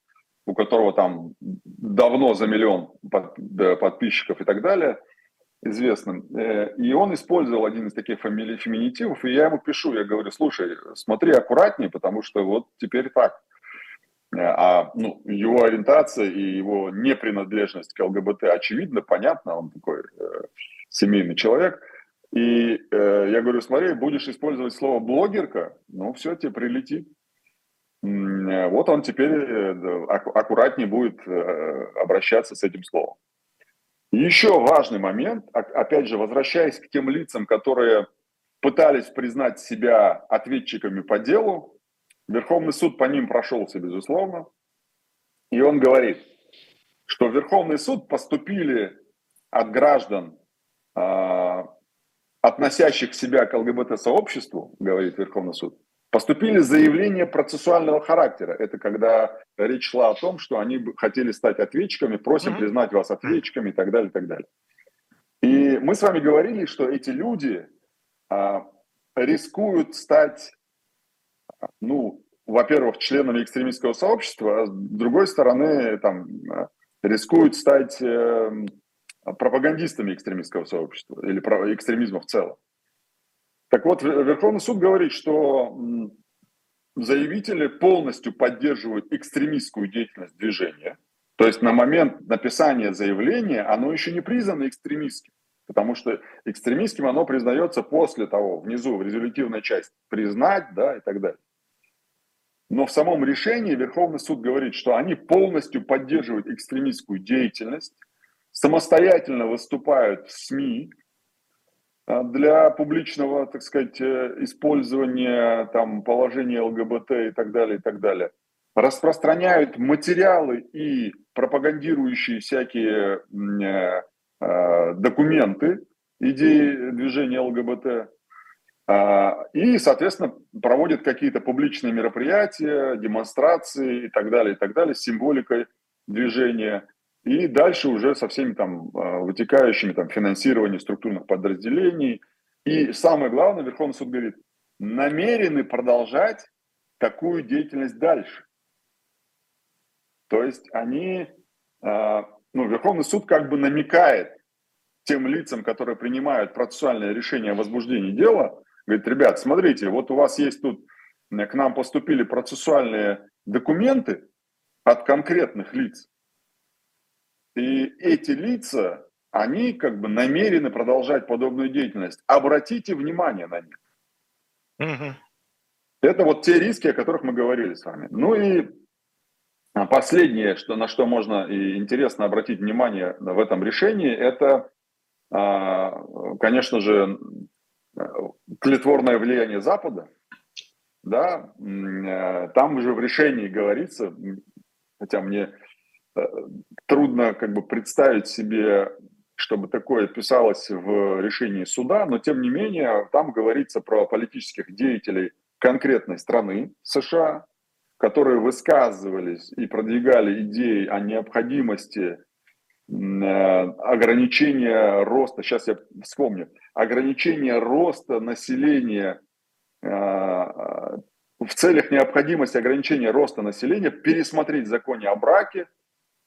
у которого там давно за миллион подписчиков и так далее, известным. Э, и он использовал один из таких фамилий, феминитивов, и я ему пишу, я говорю, слушай, смотри аккуратнее, потому что вот теперь так. А ну, его ориентация и его непринадлежность к ЛГБТ очевидно, понятно, он такой э, семейный человек – и э, я говорю, смотри, будешь использовать слово блогерка, ну все, тебе прилетит. Э, вот он теперь э, аккуратнее будет э, обращаться с этим словом. Еще важный момент, опять же, возвращаясь к тем лицам, которые пытались признать себя ответчиками по делу, Верховный суд по ним прошелся, безусловно, и он говорит, что в Верховный суд поступили от граждан а, относящих себя к ЛГБТ-сообществу, говорит Верховный суд, поступили заявления процессуального характера. Это когда речь шла о том, что они хотели стать ответчиками, просим mm-hmm. признать вас ответчиками и так далее, и так далее. И мы с вами говорили, что эти люди а, рискуют стать, ну, во-первых, членами экстремистского сообщества, а с другой стороны, там, рискуют стать э, пропагандистами экстремистского сообщества или экстремизма в целом. Так вот, Верховный суд говорит, что заявители полностью поддерживают экстремистскую деятельность движения. То есть на момент написания заявления оно еще не признано экстремистским. Потому что экстремистским оно признается после того, внизу, в резолютивной части, признать, да, и так далее. Но в самом решении Верховный суд говорит, что они полностью поддерживают экстремистскую деятельность, самостоятельно выступают в СМИ а, для публичного, так сказать, э, использования там, положения ЛГБТ и так далее, и так далее, распространяют материалы и пропагандирующие всякие э, э, документы, идеи движения ЛГБТ, э, и, соответственно, проводят какие-то публичные мероприятия, демонстрации и так далее, и так далее, с символикой движения – и дальше уже со всеми там а, вытекающими там финансированием структурных подразделений. И самое главное, Верховный суд говорит, намерены продолжать такую деятельность дальше. То есть они, ну, Верховный суд как бы намекает тем лицам, которые принимают процессуальное решение о возбуждении дела, говорит, ребят, смотрите, вот у вас есть тут, к нам поступили процессуальные документы от конкретных лиц, и эти лица, они как бы намерены продолжать подобную деятельность. Обратите внимание на них. Угу. Это вот те риски, о которых мы говорили с вами. Ну и последнее, что, на что можно и интересно обратить внимание в этом решении, это, а, конечно же, тлетворное влияние Запада. Да, э, там уже в решении говорится, хотя мне Э, трудно как бы представить себе, чтобы такое писалось в решении суда, но тем не менее там говорится про политических деятелей конкретной страны США, которые высказывались и продвигали идеи о необходимости э, ограничения роста, сейчас я вспомню, ограничения роста населения э, в целях необходимости ограничения роста населения пересмотреть в законе о браке,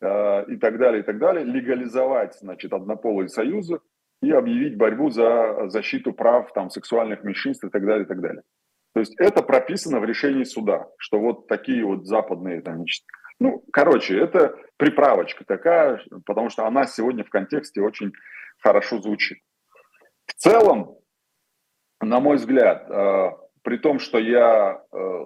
Э, и так далее, и так далее, легализовать, значит, однополые союзы и объявить борьбу за защиту прав там, сексуальных меньшинств и так далее, и так далее. То есть это прописано в решении суда, что вот такие вот западные, там, значит, ну, короче, это приправочка такая, потому что она сегодня в контексте очень хорошо звучит. В целом, на мой взгляд, э, при том, что я, э,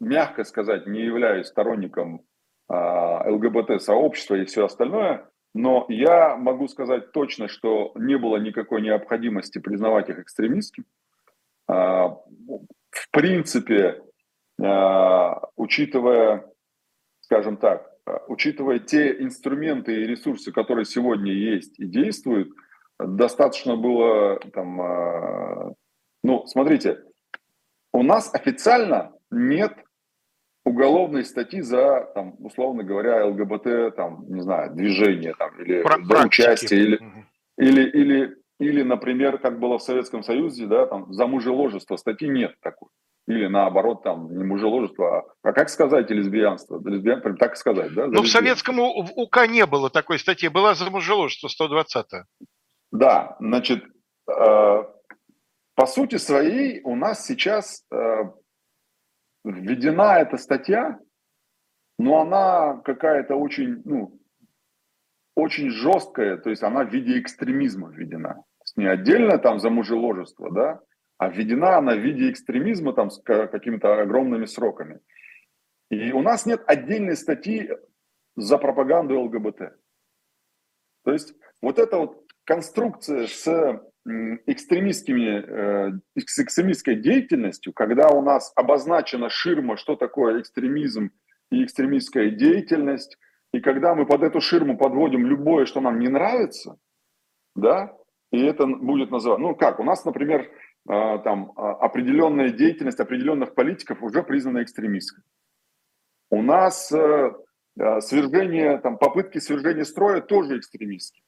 мягко сказать, не являюсь сторонником а, ЛГБТ-сообщества и все остальное, но я могу сказать точно, что не было никакой необходимости признавать их экстремистским. В принципе, учитывая, скажем так, учитывая те инструменты и ресурсы, которые сегодня есть и действуют, достаточно было там, ну, смотрите, у нас официально нет уголовной статьи за, там, условно говоря, ЛГБТ, там, не знаю, движение там, или за участие, или, угу. или, или, или, например, как было в Советском Союзе, да, там, за мужеложество статьи нет такой. Или наоборот, там, не мужеложество, а, а как сказать лесбиянство? Лесбиян, прям так сказать, да? Ну, в советском УК не было такой статьи, была за мужеложество 120 -я. Да, значит, э, по сути своей у нас сейчас э, введена эта статья, но она какая-то очень, ну, очень жесткая, то есть она в виде экстремизма введена. Не отдельно там за мужеложество, да, а введена она в виде экстремизма там с какими-то огромными сроками. И у нас нет отдельной статьи за пропаганду ЛГБТ. То есть вот эта вот конструкция с экстремистскими, э, с экстремистской деятельностью, когда у нас обозначена ширма, что такое экстремизм и экстремистская деятельность, и когда мы под эту ширму подводим любое, что нам не нравится, да, и это будет называться, ну как, у нас, например, там а, определенная деятельность определенных политиков уже признана экстремистской. У нас э, свержение, там, попытки свержения строя тоже экстремистские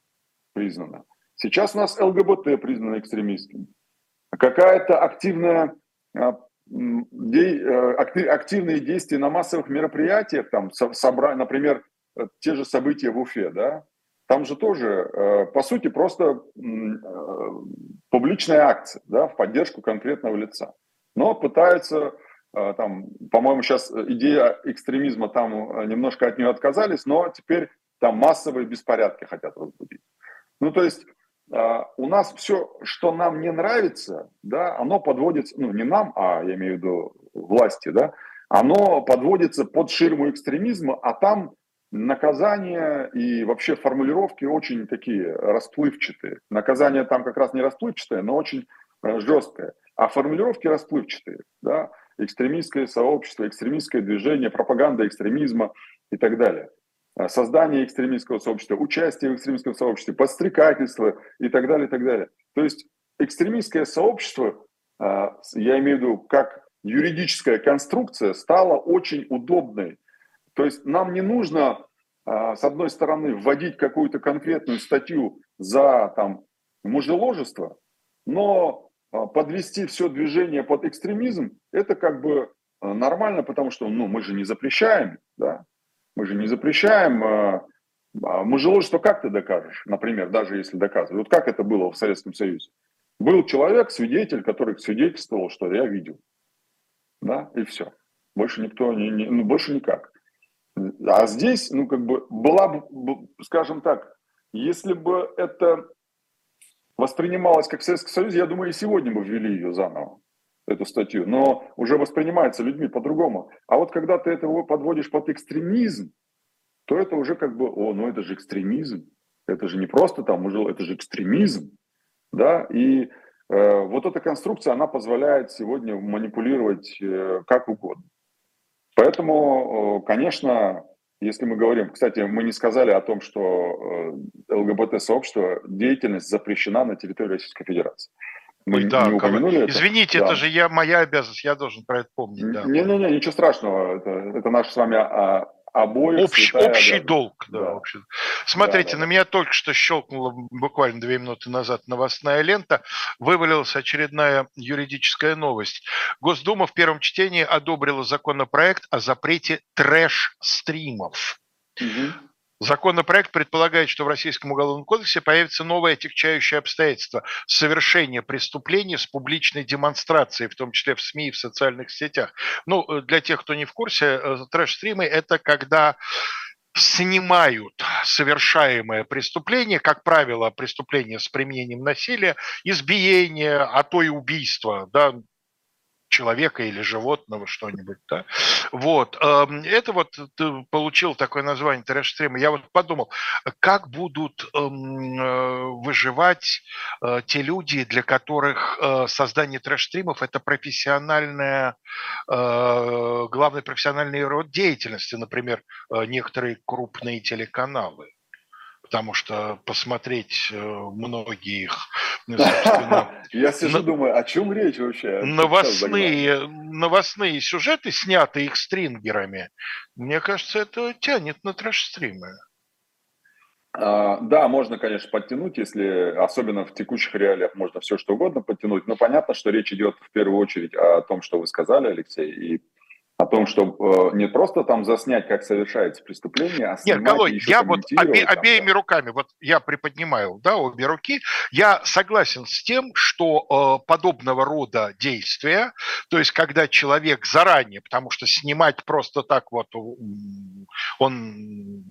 признано. Сейчас у нас ЛГБТ признано экстремистским. Какая-то активная а, э, активные действия на массовых мероприятиях, там, собрать, например, э, те же события в Уфе, да, там же тоже, э, по сути, просто публичная акция, да, в поддержку конкретного лица. Но пытаются, там, по-моему, сейчас идея экстремизма там немножко от нее отказались, но теперь там массовые беспорядки хотят возбудить. Ну, то есть у нас все, что нам не нравится, да, оно подводится, ну, не нам, а я имею в виду власти, да, оно подводится под ширму экстремизма, а там наказания и вообще формулировки очень такие расплывчатые. Наказание там как раз не расплывчатое, но очень э, жесткое. А формулировки расплывчатые, да, экстремистское сообщество, экстремистское движение, пропаганда экстремизма и так далее. Э, создание экстремистского сообщества, участие в экстремистском сообществе, подстрекательство и так далее, и так далее. То есть экстремистское сообщество, э, я имею в виду, как юридическая конструкция, стала очень удобной. То есть нам не нужно, э, с одной стороны, вводить какую-то конкретную статью за там, мужеложество, но подвести все движение под экстремизм, это как бы нормально, потому что ну, мы же не запрещаем, да, Мы же не запрещаем. А мужеложество как ты докажешь, например, даже если доказывать? Вот как это было в Советском Союзе? Был человек, свидетель, который свидетельствовал, что я видел. Да, и все. Больше никто, не, не, ну, больше никак. А здесь, ну, как бы, была бы, скажем так, если бы это воспринималось как в Советском я думаю, и сегодня бы ввели ее заново, эту статью. Но уже воспринимается людьми по-другому. А вот когда ты это подводишь под экстремизм, то это уже как бы, о, ну это же экстремизм. Это же не просто там, это же экстремизм. Да, и э, вот эта конструкция, она позволяет сегодня манипулировать э, как угодно. Поэтому, конечно, если мы говорим, кстати, мы не сказали о том, что э, ЛГБТ-сообщество, деятельность запрещена на территории Российской Федерации. Мы да, не упомянули это. Извините, да. это же я, моя обязанность, я должен про это помнить. Не-не-не, ничего страшного, это, это наш с вами а, обоих. Общ, общий долг, да. да. Общий. Смотрите, да, да. на меня только что щелкнула буквально две минуты назад новостная лента. Вывалилась очередная юридическая новость. Госдума в первом чтении одобрила законопроект о запрете трэш-стримов. Угу. Законопроект предполагает, что в Российском уголовном кодексе появится новое отягчающее обстоятельство – совершение преступления с публичной демонстрацией, в том числе в СМИ и в социальных сетях. Ну, э, для тех, кто не в курсе, э, трэш-стримы – это когда снимают совершаемое преступление, как правило, преступление с применением насилия, избиение, а то и убийство, да, человека или животного что-нибудь, да. Вот, эм, это вот получил такое название трэш-стрима. Я вот подумал, как будут эм, э, выживать э, те люди, для которых э, создание трэш-стримов – это профессиональная, главный профессиональный род деятельности, например, некоторые крупные телеканалы потому что посмотреть многие их ну, Я сижу, думаю, о чем речь вообще? Новостные, новостные сюжеты, снятые их стрингерами, мне кажется, это тянет на трэш-стримы. А, да, можно, конечно, подтянуть, если, особенно в текущих реалиях, можно все что угодно подтянуть. Но понятно, что речь идет в первую очередь о том, что вы сказали, Алексей, и о том, что э, не просто там заснять, как совершается преступление, а снимать Нет, Колой, я вот обе, там, обеими да. руками, вот я приподнимаю, да, обе руки, я согласен с тем, что э, подобного рода действия, то есть когда человек заранее, потому что снимать просто так вот, он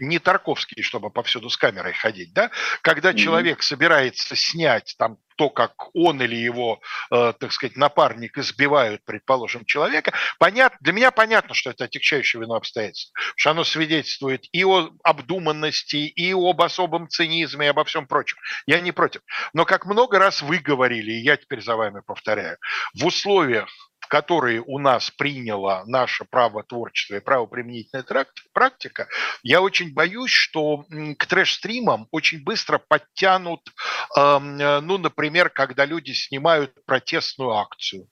не Тарковский, чтобы повсюду с камерой ходить, да, когда mm-hmm. человек собирается снять там то, как он или его, э, так сказать, напарник избивают, предположим, человека, понятно, для меня понятно, что это отягчающее вину обстоятельств, что оно свидетельствует и о обдуманности, и об особом цинизме, и обо всем прочем. Я не против. Но как много раз вы говорили, и я теперь за вами повторяю, в условиях которые у нас приняло наше право творчества и правоприменительная практика, я очень боюсь, что к трэш-стримам очень быстро подтянут, эм, ну, например, когда люди снимают протестную акцию.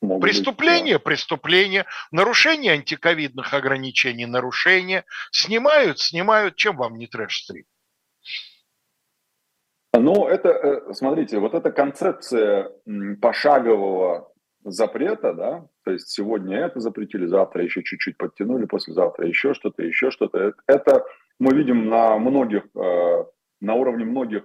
Могут преступление, быть, да. преступление, нарушение антиковидных ограничений, нарушение. Снимают, снимают. Чем вам не трэш-стрим? Ну, это, э, смотрите, вот эта концепция пошагового запрета, да, то есть сегодня это запретили, завтра еще чуть-чуть подтянули, послезавтра еще что-то, еще что-то. Э, это мы видим на многих, э, на уровне многих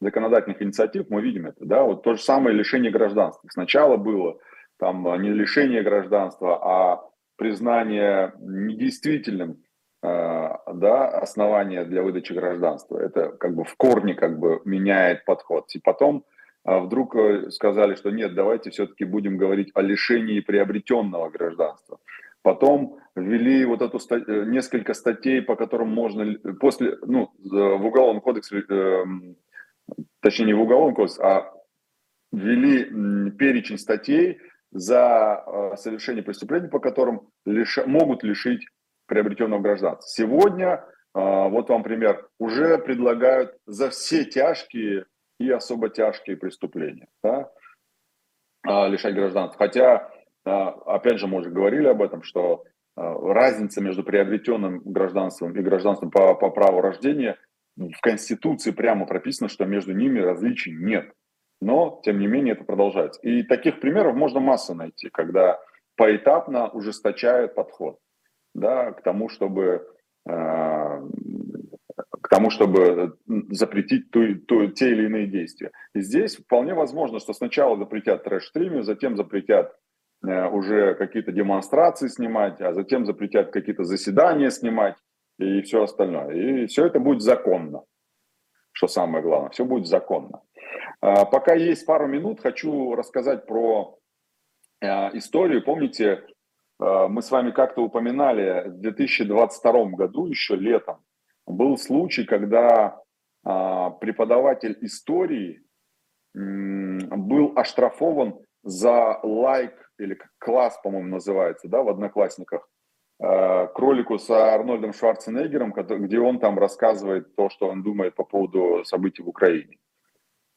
законодательных инициатив, мы видим это, да, вот то же самое лишение гражданства. Сначала было там не лишение гражданства, а признание недействительным да, основания для выдачи гражданства. Это как бы в корне как бы меняет подход. И потом э, вдруг э, сказали, что нет, давайте все-таки будем говорить о лишении приобретенного гражданства. Потом ввели вот эту несколько статей, по которым можно после, ну, в уголовном кодексе, точнее не в уголовном кодексе, а ввели перечень статей за совершение преступлений, по которым лиш, могут лишить приобретенного гражданства. Сегодня, а, вот вам пример, уже предлагают за все тяжкие и особо тяжкие преступления да, а, лишать гражданства. Хотя, а, опять же, мы уже говорили об этом, что разница между приобретенным гражданством и гражданством по, по праву рождения в Конституции прямо прописано, что между ними различий нет. Но, тем не менее, это продолжается. И таких примеров можно массу найти, когда поэтапно ужесточают подход. Да, к тому, чтобы э, к тому, чтобы запретить ту, ту, те или иные действия. И здесь вполне возможно, что сначала запретят трэш-стриминг, затем запретят э, уже какие-то демонстрации снимать, а затем запретят какие-то заседания снимать и все остальное. И все это будет законно, что самое главное, все будет законно. А, пока есть пару минут, хочу рассказать про э, историю. Помните, э, мы с вами как-то упоминали в 2022 году, еще летом, был случай, когда а, преподаватель истории был оштрафован за лайк, или класс, по-моему, называется, да, в Одноклассниках, э, кролику с Арнольдом Шварценеггером, где он там рассказывает то, что он думает по поводу событий в Украине.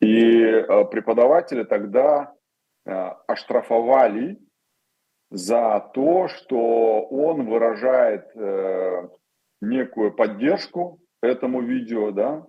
И э, преподаватели тогда э, оштрафовали за то, что он выражает некую поддержку этому видео, да.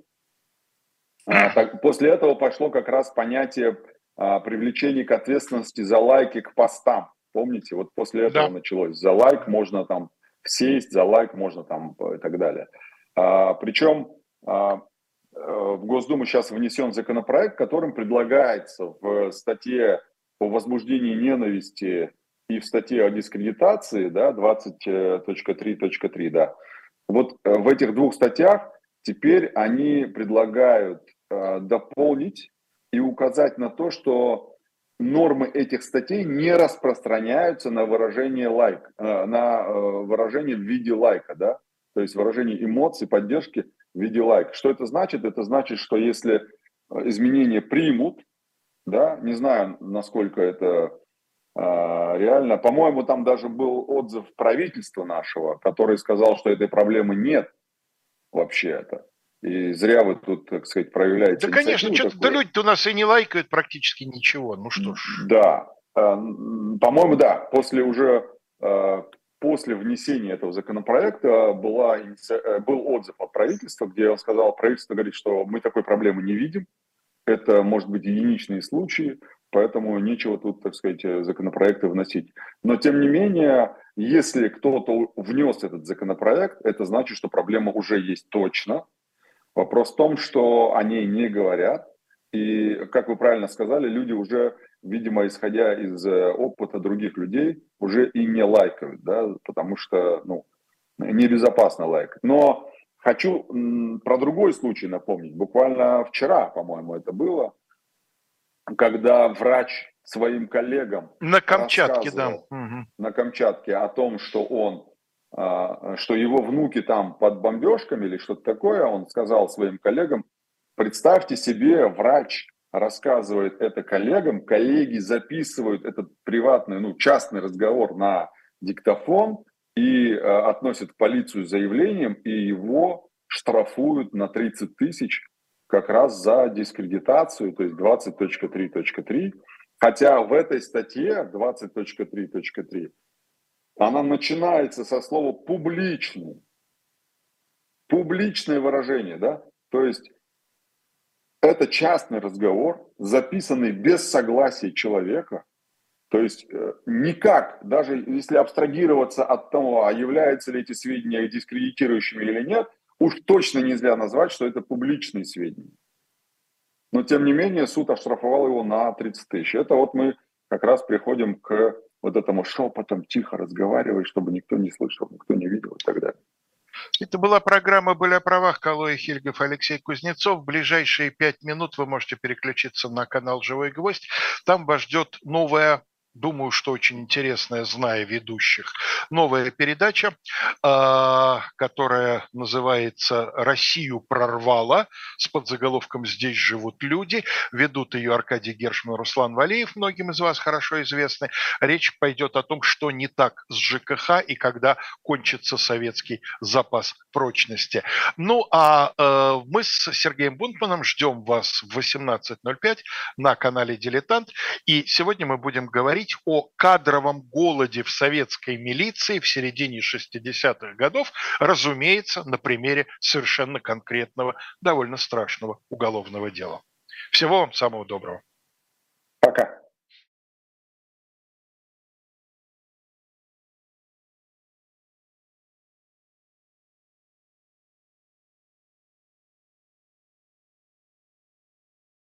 А, так, после этого пошло как раз понятие а, привлечения к ответственности за лайки к постам. Помните, вот после этого да. началось. За лайк можно там сесть, за лайк можно там и так далее. А, причем а, э, в Госдуму сейчас внесен законопроект, которым предлагается в статье о возбуждении ненависти и в статье о дискредитации, да, 20.3.3, да, вот э, в этих двух статьях теперь они предлагают э, дополнить и указать на то, что нормы этих статей не распространяются на выражение лайк, э, на выражение в виде лайка, да, то есть выражение эмоций, поддержки в виде лайка. Что это значит? Это значит, что если изменения примут, да, не знаю, насколько это реально, по-моему, там даже был отзыв правительства нашего, который сказал, что этой проблемы нет вообще-то. И зря вы тут, так сказать, проявляете. Да, конечно, что-то да люди у нас и не лайкают практически ничего. Ну что ж. Да, а, по-моему, да. После уже а, после внесения этого законопроекта была, э, был отзыв от правительства, где он сказал, правительство говорит, что мы такой проблемы не видим, это может быть единичные случаи, поэтому нечего тут, так сказать, законопроекты вносить. Но, тем не менее, если кто-то внес этот законопроект, это значит, что проблема уже есть точно. Вопрос в том, что о ней не говорят. И, как вы правильно сказали, люди уже, видимо, исходя из э, опыта других людей, уже и не лайкают, да, потому что, ну, небезопасно лайкать. Но хочу про другой случай напомнить. Буквально вчера, по-моему, это было – когда врач своим коллегам на Камчатке, да, на Камчатке о том, что он, а, что его внуки там под бомбежками или что-то такое, он сказал своим коллегам, представьте себе, врач рассказывает это коллегам, коллеги записывают этот приватный, ну, частный разговор на диктофон и э, относят в полицию с заявлением, и его штрафуют на 30 тысяч как раз за дискредитацию, то есть 20.3.3. Хотя в этой статье 20.3.3 она начинается со слова «публичный». Публичное выражение, да? То есть это частный разговор, записанный без согласия человека, то есть э, никак, даже если абстрагироваться от того, а являются ли эти сведения дискредитирующими или нет, уж точно нельзя назвать, что это публичные сведения. Но, тем не менее, суд оштрафовал его на 30 тысяч. Это вот мы как раз приходим к вот этому шепотом, тихо разговаривать, чтобы никто не слышал, никто не видел и так далее. Это была программа «Были о правах» Калоя Хильгов, Алексей Кузнецов. В ближайшие пять минут вы можете переключиться на канал «Живой гвоздь». Там вас ждет новая думаю, что очень интересная, зная ведущих, новая передача, а, которая называется «Россию прорвала» с подзаголовком «Здесь живут люди». Ведут ее Аркадий Гершман и Руслан Валеев, многим из вас хорошо известны. Речь пойдет о том, что не так с ЖКХ и когда кончится советский запас прочности. Ну, а э, мы с Сергеем Бунтманом ждем вас в 18.05 на канале «Дилетант». И сегодня мы будем говорить говорить о кадровом голоде в советской милиции в середине 60-х годов, разумеется, на примере совершенно конкретного, довольно страшного уголовного дела. Всего вам самого доброго. Пока.